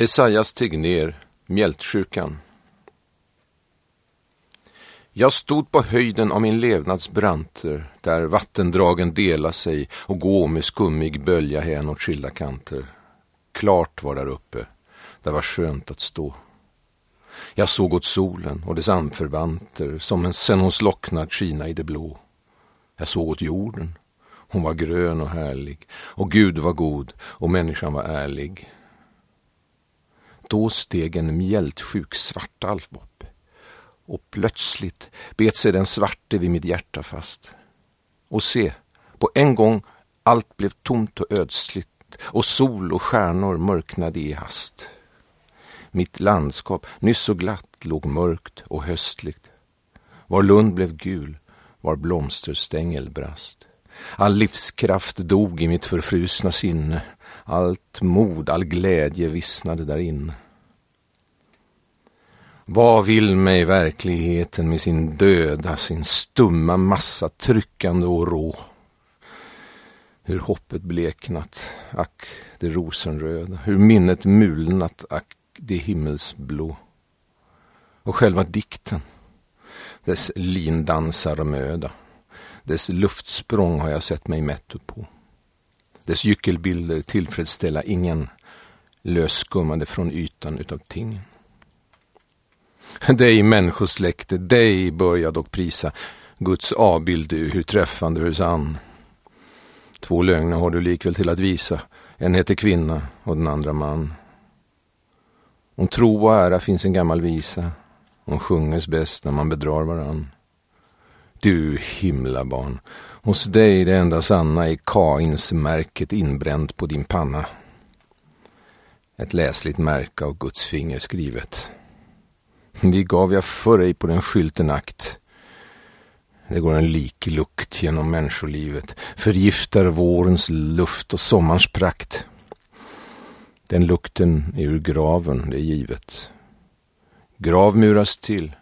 Esaias Tegnér, Mjältsjukan. Jag stod på höjden av min levnads branter, där vattendragen dela sig och gå med skummig bölja hän åt skilda kanter. Klart var där uppe, där var skönt att stå. Jag såg åt solen och dess anförvanter som en sen hon slocknat skina i det blå. Jag såg åt jorden, hon var grön och härlig och Gud var god och människan var ärlig. Då steg en mjältsjuk svartalf upp och plötsligt bet sig den svarte vid mitt hjärta fast. Och se, på en gång allt blev tomt och ödsligt och sol och stjärnor mörknade i hast. Mitt landskap, nyss så glatt, låg mörkt och höstligt. Var lund blev gul, var blomsterstängel brast. All livskraft dog i mitt förfrusna sinne. Allt mod, all glädje vissnade därin. Vad vill mig verkligheten med sin döda, sin stumma massa tryckande och rå? Hur hoppet bleknat, ack det rosenröda, hur minnet mulnat, ack det himmelsblå. Och själva dikten, dess lindansar och möda, dess luftsprång har jag sett mig mätt upp på. Dess gyckelbilder tillfredsställa ingen, lösskummade från ytan utav tingen. Dig människosläkte, dig bör jag dock prisa. Guds avbild du, hur träffande, hur sann. Två lögner har du likväl till att visa. En heter kvinna och den andra man. Om tro och ära finns en gammal visa. Hon sjunges bäst när man bedrar varann. Du himlabarn, hos dig det enda sanna är Kains märket inbränt på din panna. Ett läsligt märke av Guds finger skrivet. Vi gav jag för ej på den skylten akt. Det går en liklukt genom människolivet, förgiftar vårens luft och sommarens prakt. Den lukten är ur graven, det är givet. Grav muras till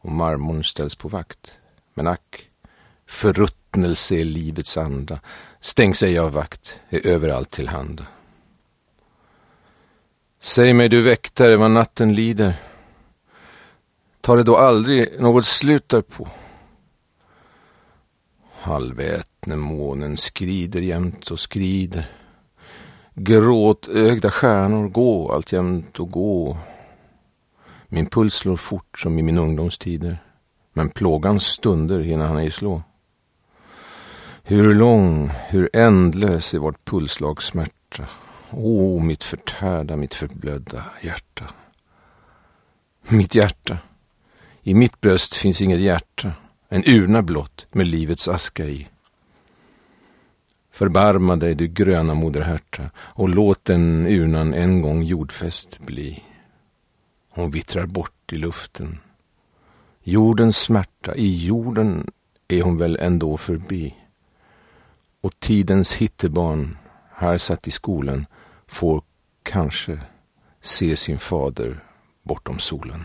och marmorn ställs på vakt. Men ack, förruttnelse är livets anda, stängs ej av vakt, är överallt till handa. Säg mig du väktare vad natten lider, tar det då aldrig något slut därpå? Halvätne månen skrider jämt och skrider. Gråtögda stjärnor gå alltjämt och gå. Min puls slår fort som i min ungdomstider. Men plågans stunder hinner han ej slå. Hur lång, hur ändlös är vårt pulslags smärta. Åh, oh, mitt förtärda, mitt förblödda hjärta. Mitt hjärta. I mitt bröst finns inget hjärta, en urna blott med livets aska i. Förbarma dig, du gröna moderhärta, och låt den urnan en gång jordfäst bli. Hon vittrar bort i luften. Jordens smärta, i jorden är hon väl ändå förbi. Och tidens hittebarn, här satt i skolan, får kanske se sin fader bortom solen.